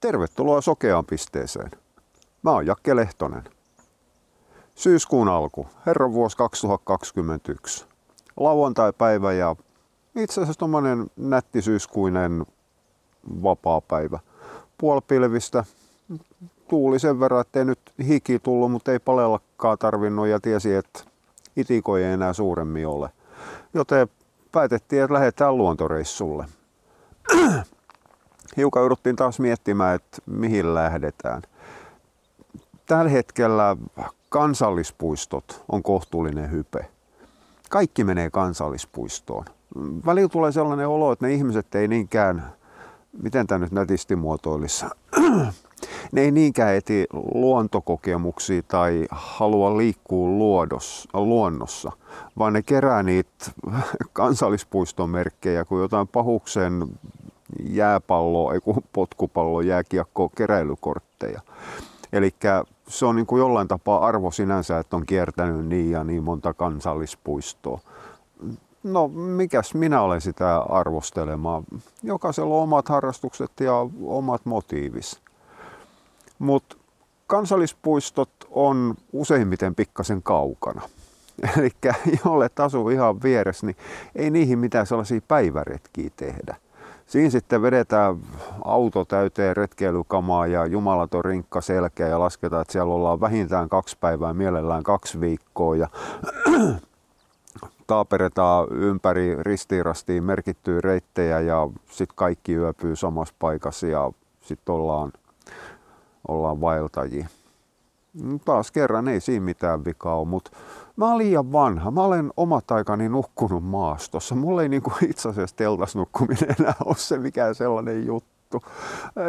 Tervetuloa Sokeaan pisteeseen. Mä oon Jakke Lehtonen. Syyskuun alku, herran vuosi 2021. Lauantai-päivä ja itse asiassa tommonen nätti syyskuinen vapaa päivä. Puolipilvistä, tuuli sen verran, ettei nyt hiki tullut, mutta ei palellakaan tarvinnut ja tiesi, että itikoja ei enää suuremmin ole. Joten päätettiin, että lähdetään luontoreissulle. Hiukan jouduttiin taas miettimään, että mihin lähdetään. Tällä hetkellä kansallispuistot on kohtuullinen hype. Kaikki menee kansallispuistoon. Välillä tulee sellainen olo, että ne ihmiset ei niinkään, miten tämä nyt nätisti muotoilisi, ne ei niinkään eti luontokokemuksia tai halua liikkua luodos, luonnossa, vaan ne kerää niitä kansallispuiston merkkejä kuin jotain pahuksen jääpallo, ei potkupallo, jääkiekko, keräilykortteja. Eli se on niin kuin jollain tapaa arvo sinänsä, että on kiertänyt niin ja niin monta kansallispuistoa. No mikäs minä olen sitä arvostelemaan. Jokaisella on omat harrastukset ja omat motiivis. Mutta kansallispuistot on useimmiten pikkasen kaukana. Eli jolle asuu ihan vieressä, niin ei niihin mitään sellaisia päiväretkiä tehdä. Siinä sitten vedetään auto täyteen retkeilykamaa ja jumalaton rinkka selkeä ja lasketaan, että siellä ollaan vähintään kaksi päivää, mielellään kaksi viikkoa ja taaperetaan ympäri ristiirastiin merkittyjä reittejä ja sitten kaikki yöpyy samassa paikassa ja sitten ollaan, ollaan vaeltajia. Taas kerran ei siinä mitään vikaa ole, mutta mä olen liian vanha. Mä olen omat aikani nukkunut maastossa. Mulla ei niinku itse asiassa teltasnukkuminen enää ole se mikään sellainen juttu.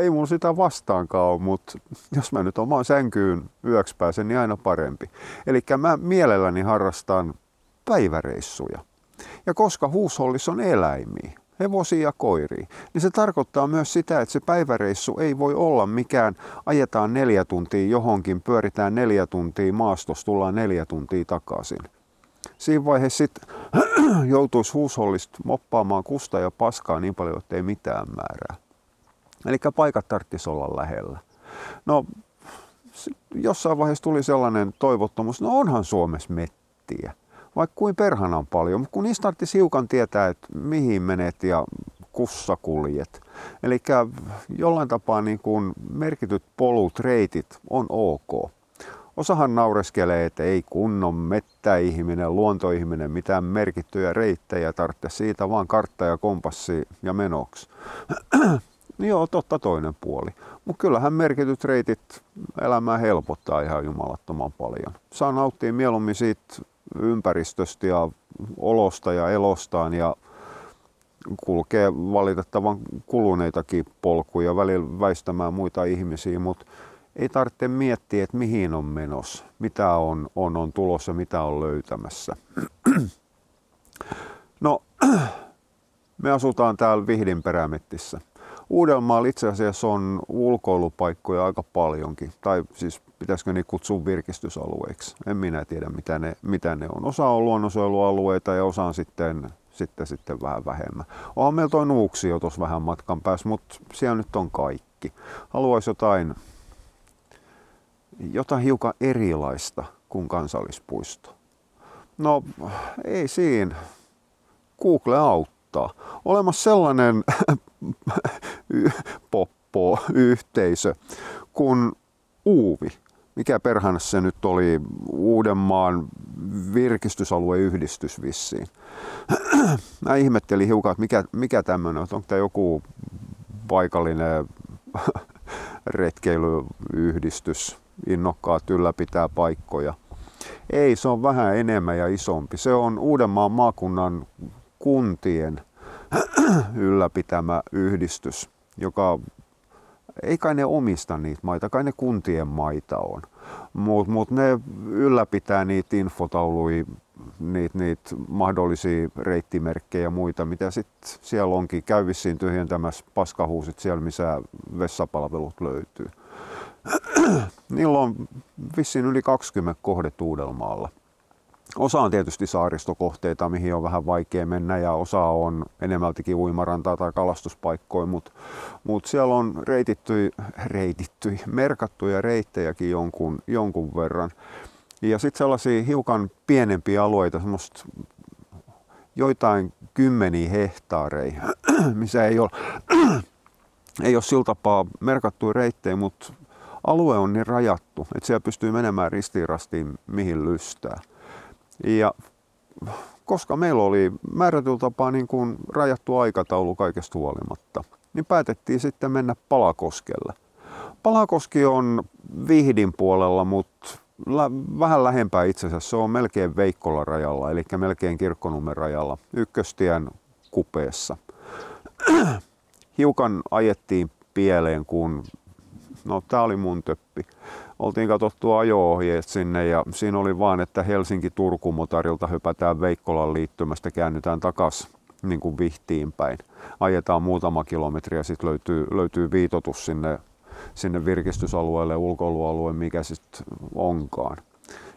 Ei mun sitä vastaankaan ole, mutta jos mä nyt omaan sänkyyn yöksi pääsen, niin aina parempi. Eli mä mielelläni harrastan päiväreissuja. Ja koska huushollissa on eläimiä, hevosia ja koiria, niin se tarkoittaa myös sitä, että se päiväreissu ei voi olla mikään ajetaan neljä tuntia johonkin, pyöritään neljä tuntia maastossa, tullaan neljä tuntia takaisin. Siinä vaiheessa sitten joutuisi huushollista moppaamaan kusta ja paskaa niin paljon, että ei mitään määrää. Eli paikat tarvitsisi olla lähellä. No, jossain vaiheessa tuli sellainen toivottomuus, no onhan Suomessa mettiä vaikka kuin perhanan paljon, mutta kun niistä tarvitsisi hiukan tietää, että mihin menet ja kussa kuljet. Eli jollain tapaa niin kuin merkityt polut, reitit on ok. Osahan naureskelee, että ei kunnon mettäihminen, luontoihminen, mitään merkittyjä reittejä tarvitse siitä, vaan kartta ja kompassi ja menoksi. niin joo, totta toinen puoli. Mutta kyllähän merkityt reitit elämää helpottaa ihan jumalattoman paljon. Saa nauttia mieluummin siitä ympäristöstä ja olosta ja elostaan ja kulkee valitettavan kuluneitakin polkuja välillä väistämään muita ihmisiä, mutta ei tarvitse miettiä, että mihin on menossa, mitä on, on, on tulossa, mitä on löytämässä. No, me asutaan täällä Vihdin perämettissä. Uudelmaalla itse asiassa on ulkoilupaikkoja aika paljonkin, tai siis pitäisikö ne kutsua virkistysalueiksi. En minä tiedä, mitä ne, mitä ne on. Osa on luonnonsuojelualueita ja osa on sitten, sitten, sitten vähän vähemmän. Onhan meillä toi Nuuksio tuossa vähän matkan päässä, mutta siellä nyt on kaikki. Haluaisi jotain, jotain hiukan erilaista kuin kansallispuisto. No, ei siinä. Google auttaa. Olemassa sellainen poppo-yhteisö kuin Uuvi mikä perhana se nyt oli, Uudenmaan virkistysalueyhdistys vissiin. Mä ihmettelin hiukan, että mikä, mikä tämmöinen on, onko tämä joku paikallinen retkeilyyhdistys, innokkaat ylläpitää paikkoja. Ei, se on vähän enemmän ja isompi. Se on Uudenmaan maakunnan kuntien ylläpitämä yhdistys, joka ei kai ne omista niitä maita, kai ne kuntien maita on. Mutta mut ne ylläpitää niitä infotauluja, niitä, niitä mahdollisia reittimerkkejä ja muita, mitä sitten siellä onkin. Käy vissiin tyhjentämässä paskahuusit siellä, missä vessapalvelut löytyy. Niillä on vissiin yli 20 kohdet Uudelmaalla. Osa on tietysti saaristokohteita, mihin on vähän vaikea mennä ja osa on enemmältikin uimarantaa tai kalastuspaikkoja, mutta mut siellä on reitittyi, reitittyi, merkattuja reittejäkin jonkun, jonkun verran. Ja sitten sellaisia hiukan pienempiä alueita, semmoista joitain kymmeniä hehtaareja, missä ei ole, ei ole sillä tapaa merkattuja reittejä, mutta alue on niin rajattu, että siellä pystyy menemään ristiin rastiin mihin lystää. Ja koska meillä oli määrätyllä tapaa niin kuin rajattu aikataulu kaikesta huolimatta, niin päätettiin sitten mennä Palakoskelle. Palakoski on Vihdin puolella, mutta vähän lähempää itse asiassa. Se on melkein Veikkola rajalla, eli melkein Kirkkonummen rajalla, ykköstien kupeessa. Hiukan ajettiin pieleen, kun no tää oli mun töppi. Oltiin katsottu ajo-ohjeet sinne ja siinä oli vaan, että Helsinki-Turku-motarilta hypätään Veikkolan liittymästä, käännytään takas niin kuin Vihtiin päin. Ajetaan muutama kilometri ja sitten löytyy, löytyy viitotus sinne, sinne virkistysalueelle, ulkoilualueen, mikä sitten onkaan.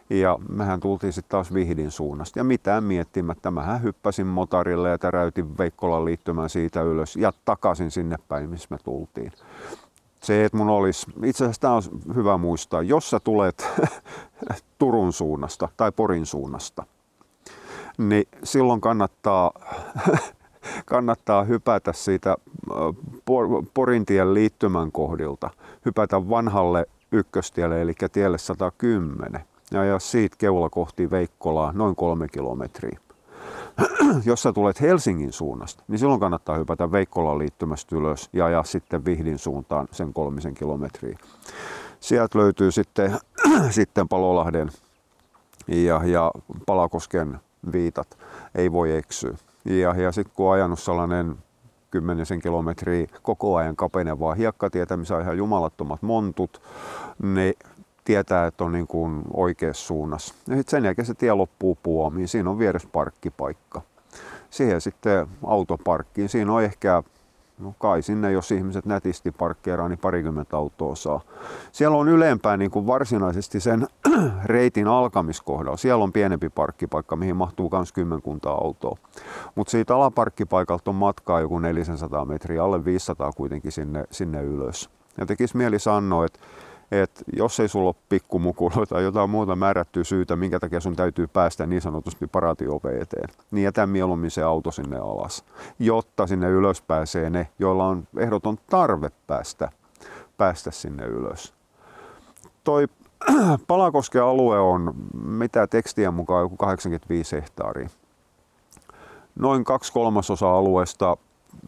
Ja mehän tultiin sitten taas Vihdin suunnasta. Ja mitään miettimättä, mähän hyppäsin motarille ja täräytin Veikkolan liittymään siitä ylös ja takaisin sinne päin, missä me tultiin se, että mun olisi, itse asiassa tämä on hyvä muistaa, jos sä tulet Turun suunnasta tai Porin suunnasta, niin silloin kannattaa, kannattaa hypätä siitä Porintien liittymän kohdilta, hypätä vanhalle ykköstielle, eli tielle 110, ja ajaa siitä keula kohti Veikkolaa noin kolme kilometriä. jos sä tulet Helsingin suunnasta, niin silloin kannattaa hypätä Veikkolan liittymästä ylös ja ajaa sitten Vihdin suuntaan sen kolmisen kilometriä. Sieltä löytyy sitten, sitten Palolahden ja, ja Palakosken viitat. Ei voi eksyä. Ja, ja sitten kun on ajanut sellainen kymmenisen kilometriä koko ajan kapenevaa hiekkatietä, missä on ihan jumalattomat montut, niin tietää, että on niin kuin oikeassa suunnassa. Ja sitten sen jälkeen se tie loppuu puomiin. Siinä on vieressä parkkipaikka. Siihen sitten autoparkkiin. Siinä on ehkä, no kai sinne, jos ihmiset nätisti parkkeeraa, niin parikymmentä autoa saa. Siellä on ylempään niin kuin varsinaisesti sen reitin alkamiskohdalla. Siellä on pienempi parkkipaikka, mihin mahtuu myös kymmenkunta autoa. Mutta siitä alaparkkipaikalta on matkaa joku 400 metriä, alle 500 kuitenkin sinne, sinne ylös. Ja tekisi mieli sanoa, että että jos ei sulla ole pikkumukulo tai jotain muuta määrättyä syytä, minkä takia sun täytyy päästä niin sanotusti paraatiove eteen, niin jätä mieluummin se auto sinne alas, jotta sinne ylös pääsee ne, joilla on ehdoton tarve päästä, päästä sinne ylös. Toi Palakosken alue on mitä tekstien mukaan joku 85 hehtaaria. Noin kaksi kolmasosa alueesta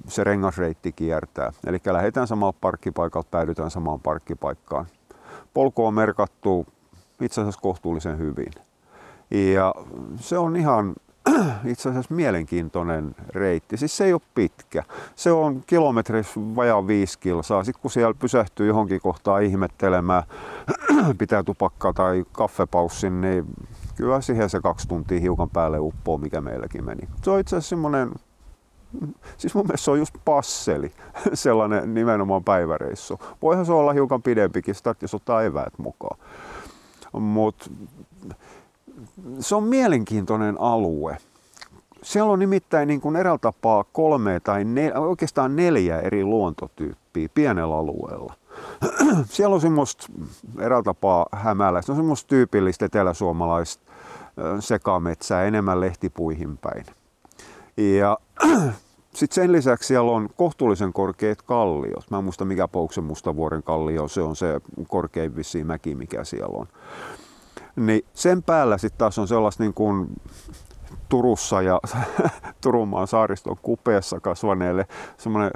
se rengasreitti kiertää. Eli lähdetään samalta parkkipaikalta, päädytään samaan parkkipaikkaan polku on merkattu itse asiassa kohtuullisen hyvin. Ja se on ihan itse asiassa mielenkiintoinen reitti. Siis se ei ole pitkä. Se on kilometrissä vajaa viisi kilsaa. Sitten kun siellä pysähtyy johonkin kohtaan ihmettelemään, pitää tupakkaa tai kaffepaussin, niin kyllä siihen se kaksi tuntia hiukan päälle uppoo, mikä meilläkin meni. Se on itse asiassa semmoinen siis mun mielestä se on just passeli, sellainen nimenomaan päiväreissu. Voihan se olla hiukan pidempikin, sitä, jos ottaa eväät mukaan. Mutta se on mielenkiintoinen alue. Siellä on nimittäin niin kuin eräällä tapaa kolme tai nel, oikeastaan neljä eri luontotyyppiä pienellä alueella. Siellä on semmoista eräällä tapaa hämäläistä, on semmoista tyypillistä eteläsuomalaista sekametsää enemmän lehtipuihin päin. Ja sitten sen lisäksi siellä on kohtuullisen korkeat kalliot. Mä en muista mikä Pouksen Mustavuoren kallio, se on se korkein vissiin mäki, mikä siellä on. Niin sen päällä sitten taas on sellaista niin kuin Turussa ja Turunmaan saariston kupeessa kasvaneelle semmoinen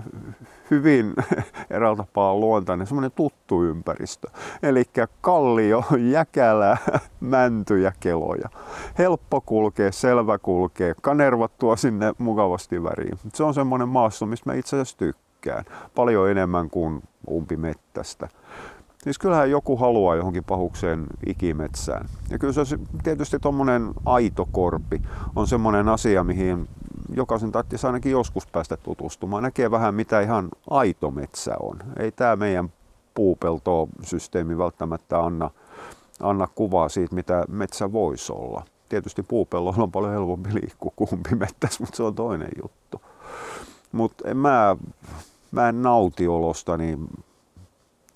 hyvin eräällä tapaa luontainen, semmoinen tuttu ympäristö. Eli kallio, jäkälä, mänty ja keloja. Helppo kulkea, selvä kulkea, kanervat tuo sinne mukavasti väriin. Se on semmoinen maasto, mistä mä itse asiassa tykkään. Paljon enemmän kuin umpimettästä. Siis kyllähän joku haluaa johonkin pahukseen ikimetsään. Ja kyllä se tietysti tuommoinen aito korpi on semmoinen asia, mihin jokaisen tarvitsisi ainakin joskus päästä tutustumaan. Näkee vähän mitä ihan aito metsä on. Ei tämä meidän puupelto-systeemi välttämättä anna, anna kuvaa siitä, mitä metsä voisi olla. tietysti puupellolla on paljon helpompi liikkua kuin pimettässä, mutta se on toinen juttu. Mutta mä, mä en nauti olosta, niin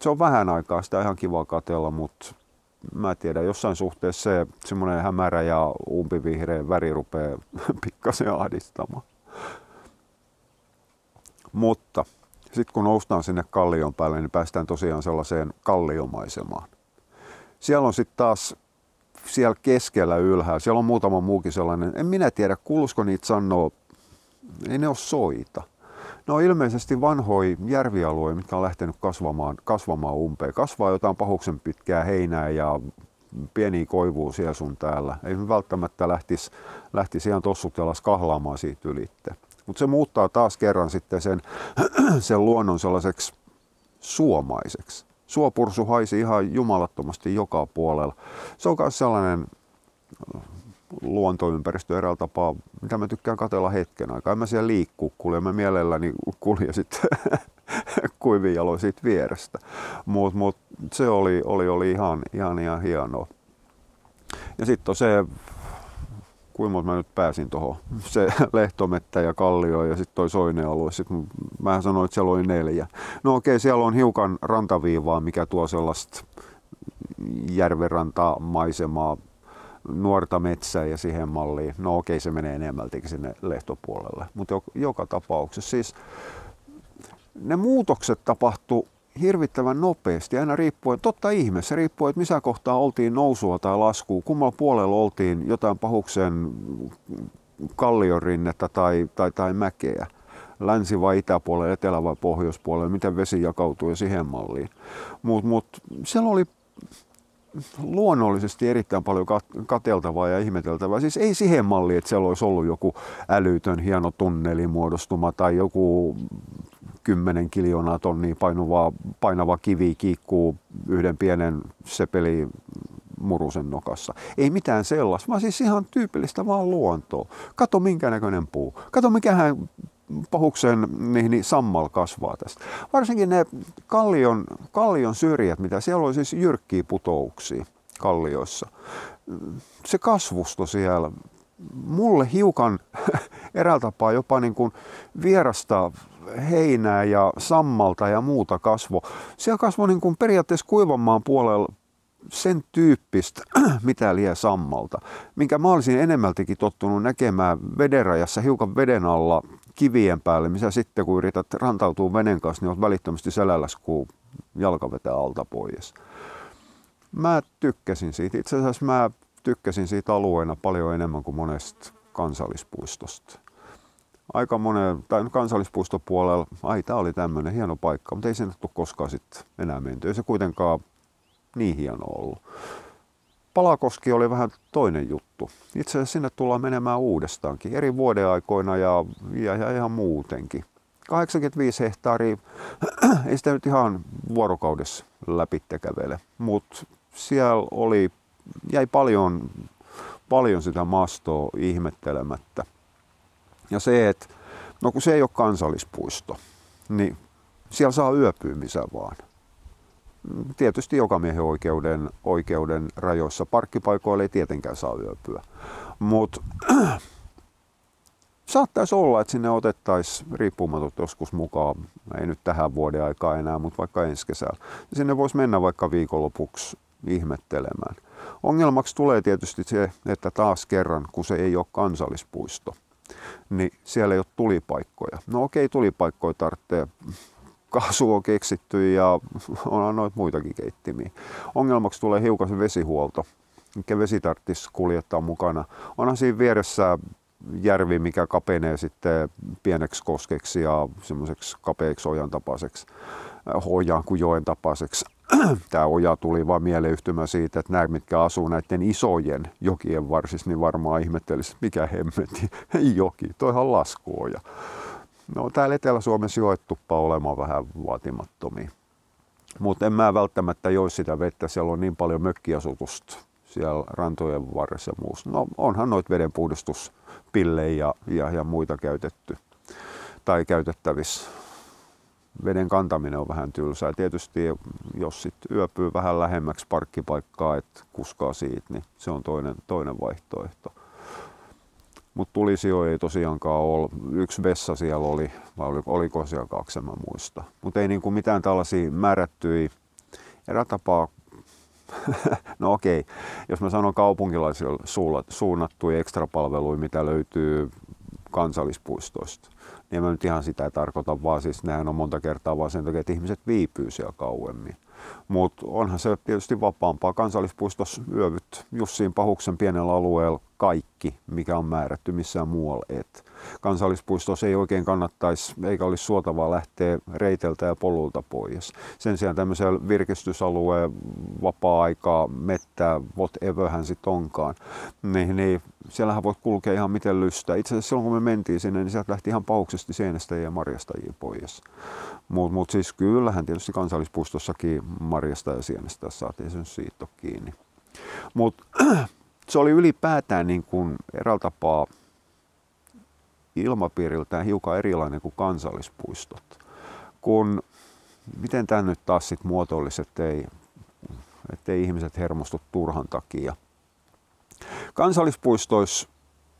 se on vähän aikaa sitä ihan kiva katella, mutta mä tiedän, jossain suhteessa se semmoinen hämärä ja umpivihreä väri rupeaa pikkasen ahdistamaan. Mutta sitten kun noustaan sinne kallion päälle, niin päästään tosiaan sellaiseen kalliomaisemaan. Siellä on sitten taas siellä keskellä ylhäällä, siellä on muutama muukin sellainen, en minä tiedä, kuulusko niitä sanoa, ei ne ole soita. Ne on ilmeisesti vanhoja järvialueita, mitkä on lähtenyt kasvamaan, kasvamaan umpeen. Kasvaa jotain pahuksen pitkää heinää ja pieniä koivua siellä sun täällä. Ei välttämättä lähtisi, lähtisi ihan tossutelas kahlaamaan siitä ylitte. Mutta se muuttaa taas kerran sitten sen, sen luonnon sellaiseksi suomaiseksi. Suopursu haisi ihan jumalattomasti joka puolella. Se on myös sellainen luontoympäristö eräällä tapaa, mitä mä tykkään katella hetken aikaa. En mä siellä liikkuu, kulje mä mielelläni kulje sitten kuivin jaloin siitä vierestä. Mutta mut, se oli, oli, oli ihan, ihan, ihan hienoa. Ja sitten on se, kuinka mä nyt pääsin tuohon, se lehtomettä ja kallio ja sitten toi soinen alue. Sitten mä sanoin, että siellä oli neljä. No okei, siellä on hiukan rantaviivaa, mikä tuo sellaista järvenrantamaisemaa nuorta metsää ja siihen malliin. No okei, se menee enemmältikin sinne lehtopuolelle. Mutta joka tapauksessa siis ne muutokset tapahtu hirvittävän nopeasti, aina riippuen, totta ihme, se riippuu, että missä kohtaa oltiin nousua tai laskua, kummalla puolella oltiin jotain pahuksen kalliorinnetta tai, tai, tai mäkeä, länsi- vai itäpuolella, etelä- vai pohjoispuolella, miten vesi jakautuu siihen malliin. Mutta mut, siellä oli luonnollisesti erittäin paljon kateltavaa ja ihmeteltävää. Siis ei siihen malliin, että siellä olisi ollut joku älytön hieno tunnelimuodostuma tai joku 10 kiljoonaa tonnia painava, painava kivi kiikkuu yhden pienen sepeli murusen nokassa. Ei mitään sellaista, vaan siis ihan tyypillistä vaan luontoa. Kato minkä näköinen puu. Kato mikähän pahuksen niin, niin sammal kasvaa tästä. Varsinkin ne kallion, kallion syrjät, mitä siellä oli siis jyrkkiä putouksia kallioissa. Se kasvusto siellä, mulle hiukan eräältä tapaa jopa niin kuin vierasta heinää ja sammalta ja muuta kasvo. Siellä kasvoi niin kuin periaatteessa kuivanmaan puolella sen tyyppistä, mitä lie sammalta, minkä mä olisin enemmältikin tottunut näkemään vedenrajassa hiukan veden alla kivien päälle, missä sitten kun yrität rantautua venen kanssa, niin olet välittömästi selälläs, kun jalka vetää alta pois. Mä tykkäsin siitä. Itse asiassa mä tykkäsin siitä alueena paljon enemmän kuin monesta kansallispuistosta. Aika monen, tai kansallispuistopuolella, ai tää oli tämmöinen hieno paikka, mutta ei sinne tule koskaan sitten enää menty. Ei se kuitenkaan niin hieno ollut. Palakoski oli vähän toinen juttu. Itse asiassa sinne tullaan menemään uudestaankin, eri vuodeaikoina ja, ja, ja ihan muutenkin. 85 hehtaaria, ei sitä nyt ihan vuorokaudessa läpi kävele, mutta siellä oli, jäi paljon, paljon sitä mastoa ihmettelemättä. Ja se, että no kun se ei ole kansallispuisto, niin siellä saa yöpyä missä vaan tietysti miehen oikeuden, oikeuden rajoissa. Parkkipaikoilla ei tietenkään saa yöpyä. Mutta saattaisi olla, että sinne otettaisiin riippumatot joskus mukaan, ei nyt tähän vuoden aikaa enää, mutta vaikka ensi kesällä. Sinne voisi mennä vaikka viikonlopuksi ihmettelemään. Ongelmaksi tulee tietysti se, että taas kerran, kun se ei ole kansallispuisto, niin siellä ei ole tulipaikkoja. No okei, tulipaikkoja tarvitsee kaasu on keksitty ja on noita muitakin keittimiä. Ongelmaksi tulee hiukan se vesihuolto, mikä vesi tarvitsisi kuljettaa mukana. Onhan siinä vieressä järvi, mikä kapenee sitten pieneksi koskeksi ja semmoiseksi kapeaksi ojan tapaiseksi, ojan kuin joen tapaiseksi. Tämä oja tuli vaan mieleyhtymä siitä, että nämä, mitkä asuu näiden isojen jokien varsissa, niin varmaan ihmettelisi, mikä hemmeti joki, toihan laskuoja. No täällä Etelä-Suomessa joet tuppaa olemaan vähän vaatimattomia. Mutta en mä välttämättä joi sitä vettä, siellä on niin paljon mökkiasutusta siellä rantojen varressa ja muussa. No onhan noita vedenpuhdistuspillejä ja, ja, ja muita käytetty tai käytettävissä. veden kantaminen on vähän tylsää. Tietysti jos sit yöpyy vähän lähemmäksi parkkipaikkaa, että kuskaa siitä, niin se on toinen, toinen vaihtoehto. Mutta tulisio ei tosiaankaan ole. Yksi vessa siellä oli, vai oliko, oliko siellä kaksi, en muista. Mutta ei niinku mitään tällaisia määrättyjä erätapaa no okei, jos mä sanon kaupunkilaisille suunnattuja ekstrapalveluja, mitä löytyy kansallispuistoista, niin mä nyt ihan sitä tarkoita, vaan siis nehän on monta kertaa vaan sen takia, että ihmiset viipyy siellä kauemmin. Mutta onhan se tietysti vapaampaa. Kansallispuistossa yövyt Jussiin Pahuksen pienellä alueella kaikki, mikä on määrätty missään muualla et. Kansallispuistossa ei oikein kannattaisi eikä olisi suotavaa lähteä reiteltä ja polulta pois. Sen sijaan tämmöisellä virkistysalueen vapaa-aikaa, mettää, whatever hän sitten onkaan, niin, niin siellähän voit kulkea ihan miten lystää. Itse asiassa silloin kun me mentiin sinne, niin sieltä lähti ihan pauksesti seinästä ja marjastajia pois. Mutta mut siis kyllähän tietysti kansallispuistossakin marjasta ja sienestä saatiin sen siitä kiinni. Mutta se oli ylipäätään niin kuin eräällä tapaa ilmapiiriltään hiukan erilainen kuin kansallispuistot. Kun, miten tämä nyt taas sit muotoilisi, ettei, ettei ihmiset hermostu turhan takia. Kansallispuistoissa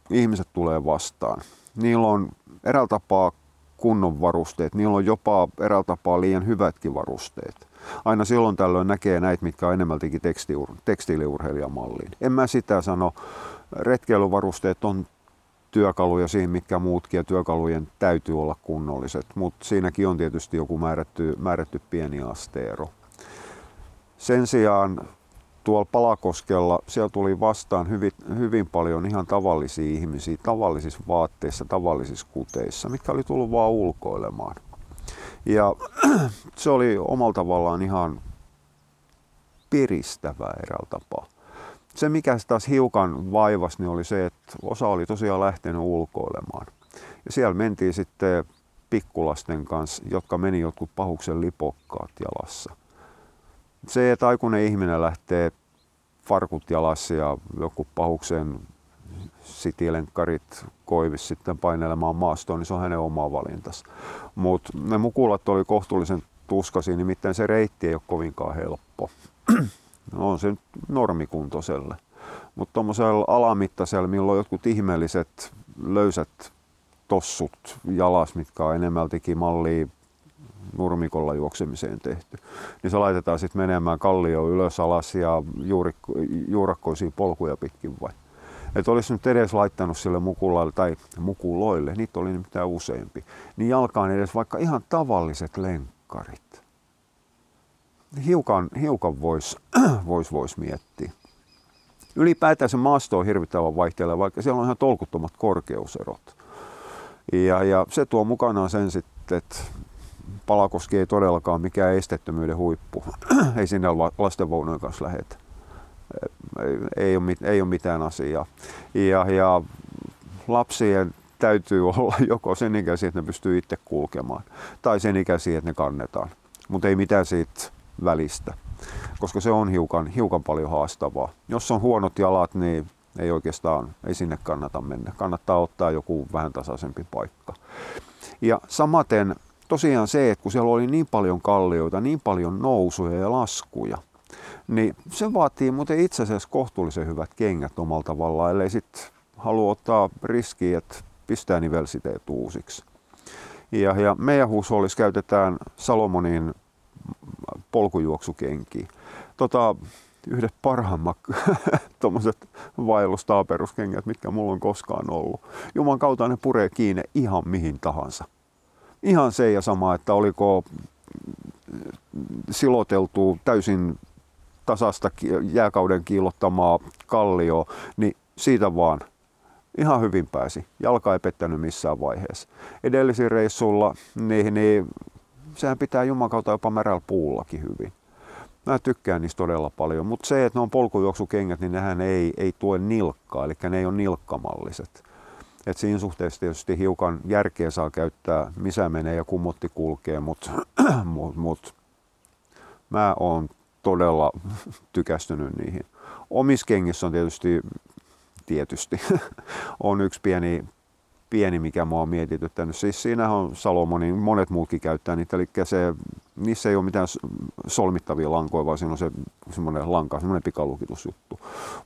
ihmiset tulee vastaan. Niillä on eräällä tapaa kunnon varusteet. Niillä on jopa eräällä tapaa liian hyvätkin varusteet. Aina silloin tällöin näkee näitä, mitkä on enemmältikin tekstiiliurheilijamalliin. En mä sitä sano. Retkeilyvarusteet on työkaluja siinä, mitkä muutkin, ja työkalujen täytyy olla kunnolliset, mutta siinäkin on tietysti joku määrätty, määrätty pieni asteero. Sen sijaan tuolla Palakoskella siellä tuli vastaan hyvin, hyvin paljon ihan tavallisia ihmisiä, tavallisissa vaatteissa, tavallisissa kuteissa, mitkä oli tullut vaan ulkoilemaan. Ja se oli omalla tavallaan ihan piristävää eräällä tapaa. Se, mikä taas hiukan vaivasi, niin oli se, että osa oli tosiaan lähtenyt ulkoilemaan. Ja siellä mentiin sitten pikkulasten kanssa, jotka meni jotkut pahuksen lipokkaat jalassa. Se, että aikuinen ihminen lähtee farkut jalassa ja joku pahuksen sitilenkkarit koivis sitten painelemaan maastoon, niin se on hänen oma valintas. Mutta ne mukulat oli kohtuullisen tuskasi, nimittäin se reitti ei ole kovinkaan helppo. no on se normikuntoiselle. Mutta tuommoisella alamittaisella, milloin jotkut ihmeelliset löysät tossut jalas, mitkä on enemmältikin mallia nurmikolla juoksemiseen tehty, niin se laitetaan sitten menemään kallio ylös alas ja juurikko, juurakkoisia polkuja pitkin vai. Että olisi nyt edes laittanut sille mukulalle tai mukuloille, niitä oli nimittäin useampi, niin jalkaan edes vaikka ihan tavalliset lenkkarit. Hiukan, hiukan voisi vois, vois miettiä. Ylipäätään se maasto on hirvittävän vaihteella, vaikka siellä on ihan tolkuttomat korkeuserot. Ja, ja se tuo mukanaan sen sitten, että Palakoski ei todellakaan mikään estettömyyden huippu. ei sinne lastenvaunujen kanssa lähetä. Ei, ei, ole, ei ole mitään asiaa. Ja, ja lapsien täytyy olla joko sen ikäisiä, että ne pystyy itse kulkemaan, tai sen ikäisiä, että ne kannetaan. Mutta ei mitään siitä välistä, koska se on hiukan, hiukan paljon haastavaa. Jos on huonot jalat, niin ei oikeastaan, ei sinne kannata mennä. Kannattaa ottaa joku vähän tasaisempi paikka. Ja samaten tosiaan se, että kun siellä oli niin paljon kallioita, niin paljon nousuja ja laskuja, niin se vaatii muuten itse asiassa kohtuullisen hyvät kengät omalla tavallaan, ellei sitten halua ottaa riskiä, että pistää nivelsiteet uusiksi. Ja, ja meidän huushollissa käytetään Salomonin polkujuoksukenkiä. Tota, yhdet parhaimmat tuommoiset vaellustaaperuskengät, mitkä mulla on koskaan ollut. Juman kautta ne puree kiinni ihan mihin tahansa ihan se ja sama, että oliko siloteltu täysin tasasta jääkauden kiillottamaa kallio, niin siitä vaan ihan hyvin pääsi. Jalka ei pettänyt missään vaiheessa. Edellisin reissulla, niin, niin sehän pitää jumakauta jopa märällä puullakin hyvin. Mä tykkään niistä todella paljon, mutta se, että ne on polkujuoksukengät, niin nehän ei, ei tue nilkkaa, eli ne ei ole nilkkamalliset. Et siinä suhteessa tietysti hiukan järkeä saa käyttää, missä menee ja kummotti kulkee, mutta mut, mut, mä oon todella tykästynyt niihin. Omissa kengissä on tietysti, tietysti on yksi pieni pieni, mikä mua on mietityttänyt. Siis siinähän on Salomonin, monet muutkin käyttää niitä, eli se, niissä ei ole mitään solmittavia lankoja, vaan siinä on se semmoinen lanka, semmoinen pikalukitusjuttu.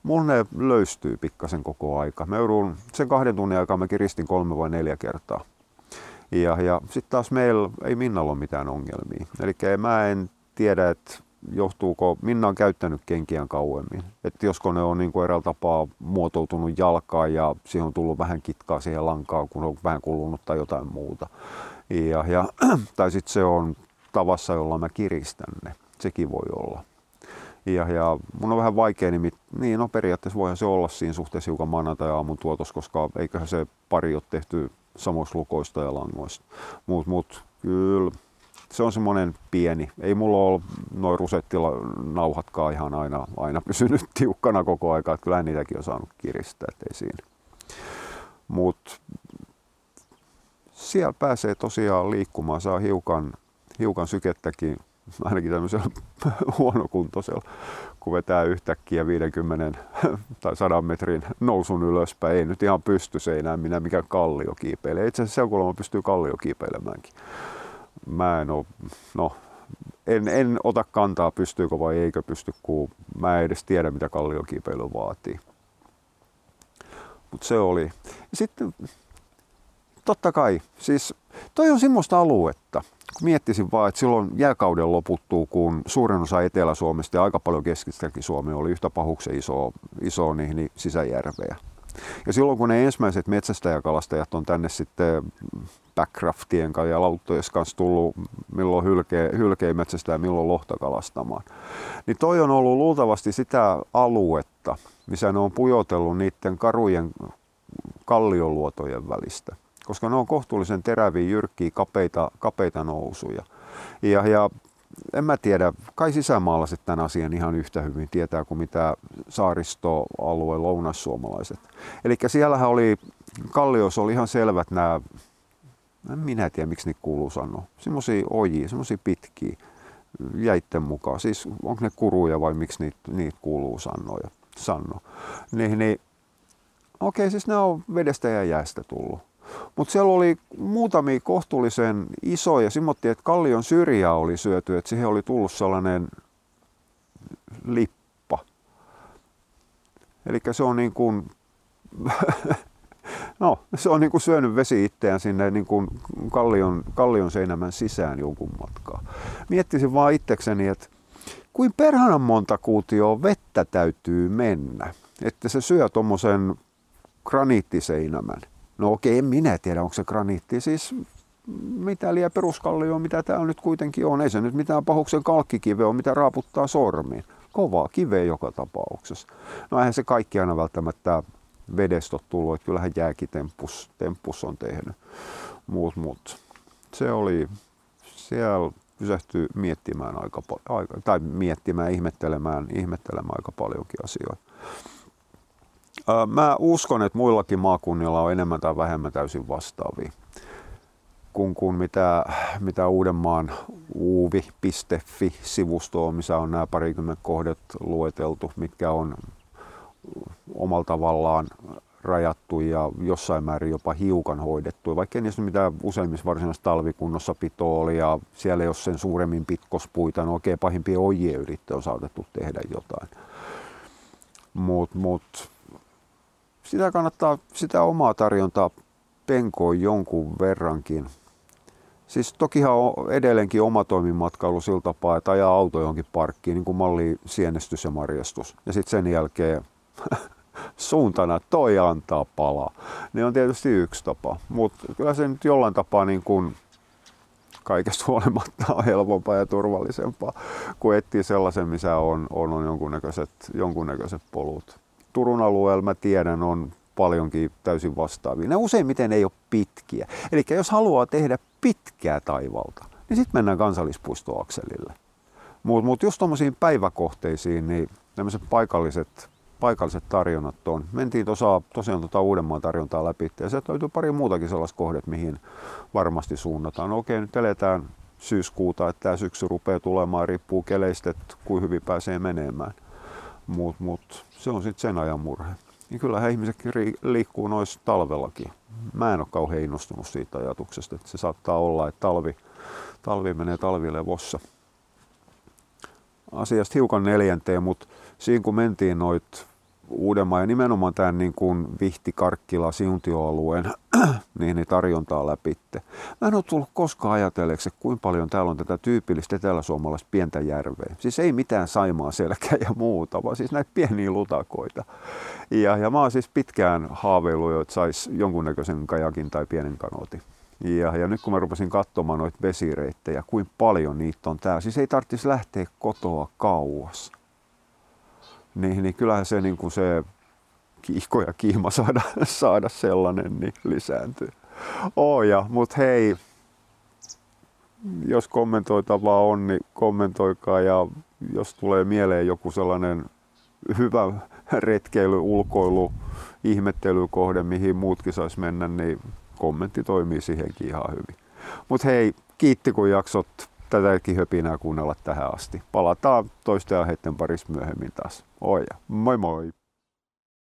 Mulla ne löystyy pikkasen koko aika. Mä joudun, sen kahden tunnin aikaa mä kiristin kolme vai neljä kertaa. Ja, ja sitten taas meillä ei Minnalla ole mitään ongelmia. Eli mä en tiedä, että johtuuko, Minna on käyttänyt kenkiään kauemmin. Että josko ne on niin kuin eräällä tapaa muotoutunut jalkaan ja siihen on tullut vähän kitkaa siihen lankaan, kun on vähän kulunut tai jotain muuta. Ja, ja, tai sitten se on tavassa, jolla mä kiristän ne. Sekin voi olla. Ja, ja mun on vähän vaikea nimi, niin no periaatteessa voihan se olla siinä suhteessa hiukan maanantai-aamun tuotos, koska eiköhän se pari ole tehty samoista lukoista ja langoista. Mutta mut, kyllä se on semmoinen pieni. Ei mulla ole noin rusettinauhatkaan ihan aina, aina pysynyt tiukkana koko aika. Että niitäkin on saanut kiristää, ettei siinä. Mutta siellä pääsee tosiaan liikkumaan, saa hiukan, hiukan sykettäkin, ainakin tämmöisellä huonokuntoisella, kun vetää yhtäkkiä 50 tai 100 metrin nousun ylöspäin. Ei nyt ihan pysty, se ei näe minä mikään kallio kiipeilee. Itse asiassa Seukulama pystyy kallio kiipeilemäänkin mä en ole, no, en, en ota kantaa pystyykö vai eikö pysty, kun mä en edes tiedä mitä kalliokiipeily vaatii. Mutta se oli. Sitten totta kai, siis toi on semmoista aluetta, miettisin vaan, että silloin jääkauden loputtuu, kun suurin osa Etelä-Suomesta ja aika paljon keskistäkin Suomea oli yhtä pahuksen iso, iso niin, niin sisäjärveä. Ja silloin kun ne ensimmäiset metsästäjäkalastajat on tänne sitten backcraftien ja lauttojen kanssa tullut, milloin hylkeä, hylkeä metsästää ja milloin lohta kalastamaan. Niin toi on ollut luultavasti sitä aluetta, missä ne on pujotellut niiden karujen kallioluotojen välistä. Koska ne on kohtuullisen teräviä, jyrkkiä, kapeita, kapeita nousuja. Ja, ja en mä tiedä, kai sisämaalaiset tämän asian ihan yhtä hyvin tietää kuin mitä saaristoalue lounassuomalaiset. Eli siellähän oli, Kalliossa oli ihan selvät nämä, en minä tiedä miksi niitä kuuluu sanoa, semmoisia ojia, semmoisia pitkiä jäitten mukaan. Siis onko ne kuruja vai miksi niitä, niitä kuuluu sanoa. Sanno. Niin, niin, okei, siis ne on vedestä ja jäästä tullut. Mutta siellä oli muutamia kohtuullisen isoja. Simottiin, että kallion syrjää oli syöty, että siihen oli tullut sellainen lippa. Eli se on niin kuin, no, se on niin kuin syönyt vesi itseään sinne niin kuin kallion, kallion seinämän sisään jonkun matkaa. Miettisin vaan itsekseni, että kuin perhanan monta kuutioa vettä täytyy mennä, että se syö tuommoisen graniittiseinämän. No okei, en minä tiedä, onko se graniitti siis mitä liian peruskallio, mitä tämä nyt kuitenkin on. Ei se nyt mitään pahuksen kalkkikive on, mitä raaputtaa sormiin. Kovaa kiveä joka tapauksessa. No eihän se kaikki aina välttämättä vedestä tullut, että kyllähän jääkin tempus, on tehnyt. Mut, mut. Se oli, siellä pysähtyy miettimään aika, aika tai miettimään, ihmettelemään, ihmettelemään aika paljonkin asioita. Mä uskon, että muillakin maakunnilla on enemmän tai vähemmän täysin vastaavia kuin, kuin mitä, mitä Uudenmaan uuvi.fi-sivusto on, missä on nämä parikymmentä kohdet lueteltu, mitkä on omalla tavallaan rajattu ja jossain määrin jopa hiukan hoidettu, vaikka ei niissä mitään useimmissa varsinaisessa talvikunnossa pito oli ja siellä jos sen suuremmin pitkospuita, no oikein pahimpia ojien yrittö on saatettu tehdä jotain. Mutta mut, sitä kannattaa sitä omaa tarjontaa penkoa jonkun verrankin. Siis tokihan on edelleenkin oma toimimatkailu sillä tapaa, että ajaa auto johonkin parkkiin, niin kuin malli sienestys ja marjastus. Ja sitten sen jälkeen suuntana toi antaa palaa. Ne on tietysti yksi tapa, mutta kyllä se nyt jollain tapaa niin kuin kaikesta huolimatta on helpompaa ja turvallisempaa, kuin etsiä sellaisen, missä on, on, on jonkunnäköiset, jonkunnäköiset polut. Turun alueella mä tiedän on paljonkin täysin vastaavia. Ne useimmiten ei ole pitkiä. Eli jos haluaa tehdä pitkää taivalta, niin sitten mennään kansallispuistoakselille. Mutta mut just tuommoisiin päiväkohteisiin, niin tämmöiset paikalliset, paikalliset tarjonnat on. Mentiin tosa, tosiaan tuota Uudenmaan tarjontaa läpi ja sieltä löytyy pari muutakin sellaista kohdet, mihin varmasti suunnataan. No okei, nyt eletään syyskuuta, että tämä syksy rupeaa tulemaan, riippuu keleistä, että kuin hyvin pääsee menemään. Mutta mut, se on sitten sen ajan murhe. niin kyllähän ihmisetkin liikkuu noissa talvellakin. Mä en ole kauhean innostunut siitä ajatuksesta, että se saattaa olla, että talvi, talvi menee talvilevossa. Asiasta hiukan neljänteen, mutta siinä kun mentiin noit Uudenmaan ja nimenomaan tämän niin kuin Vihti, Karkkila, Siuntioalueen niin, niin tarjontaa läpi. Mä en ole tullut koskaan ajatelleeksi, kuinka paljon täällä on tätä tyypillistä eteläsuomalaista pientä järveä. Siis ei mitään saimaa selkää ja muuta, vaan siis näitä pieniä lutakoita. Ja, ja mä oon siis pitkään haaveillut, että sais jonkunnäköisen kajakin tai pienen kanootin. Ja, ja nyt kun mä rupesin katsomaan noita vesireittejä, kuinka paljon niitä on täällä. Siis ei tarvitsisi lähteä kotoa kauas niin, niin kyllähän se, niin kuin se kiihko ja kiima saada, saada sellainen niin lisääntyy. Oh ja, mutta hei, jos kommentoitavaa on, niin kommentoikaa ja jos tulee mieleen joku sellainen hyvä retkeily, ulkoilu, ihmettelykohde, mihin muutkin saisi mennä, niin kommentti toimii siihenkin ihan hyvin. Mutta hei, kiitti kun jaksot tätäkin höpinää kuunnella tähän asti. Palataan toisten aiheiden parissa myöhemmin taas. Oja, moi moi!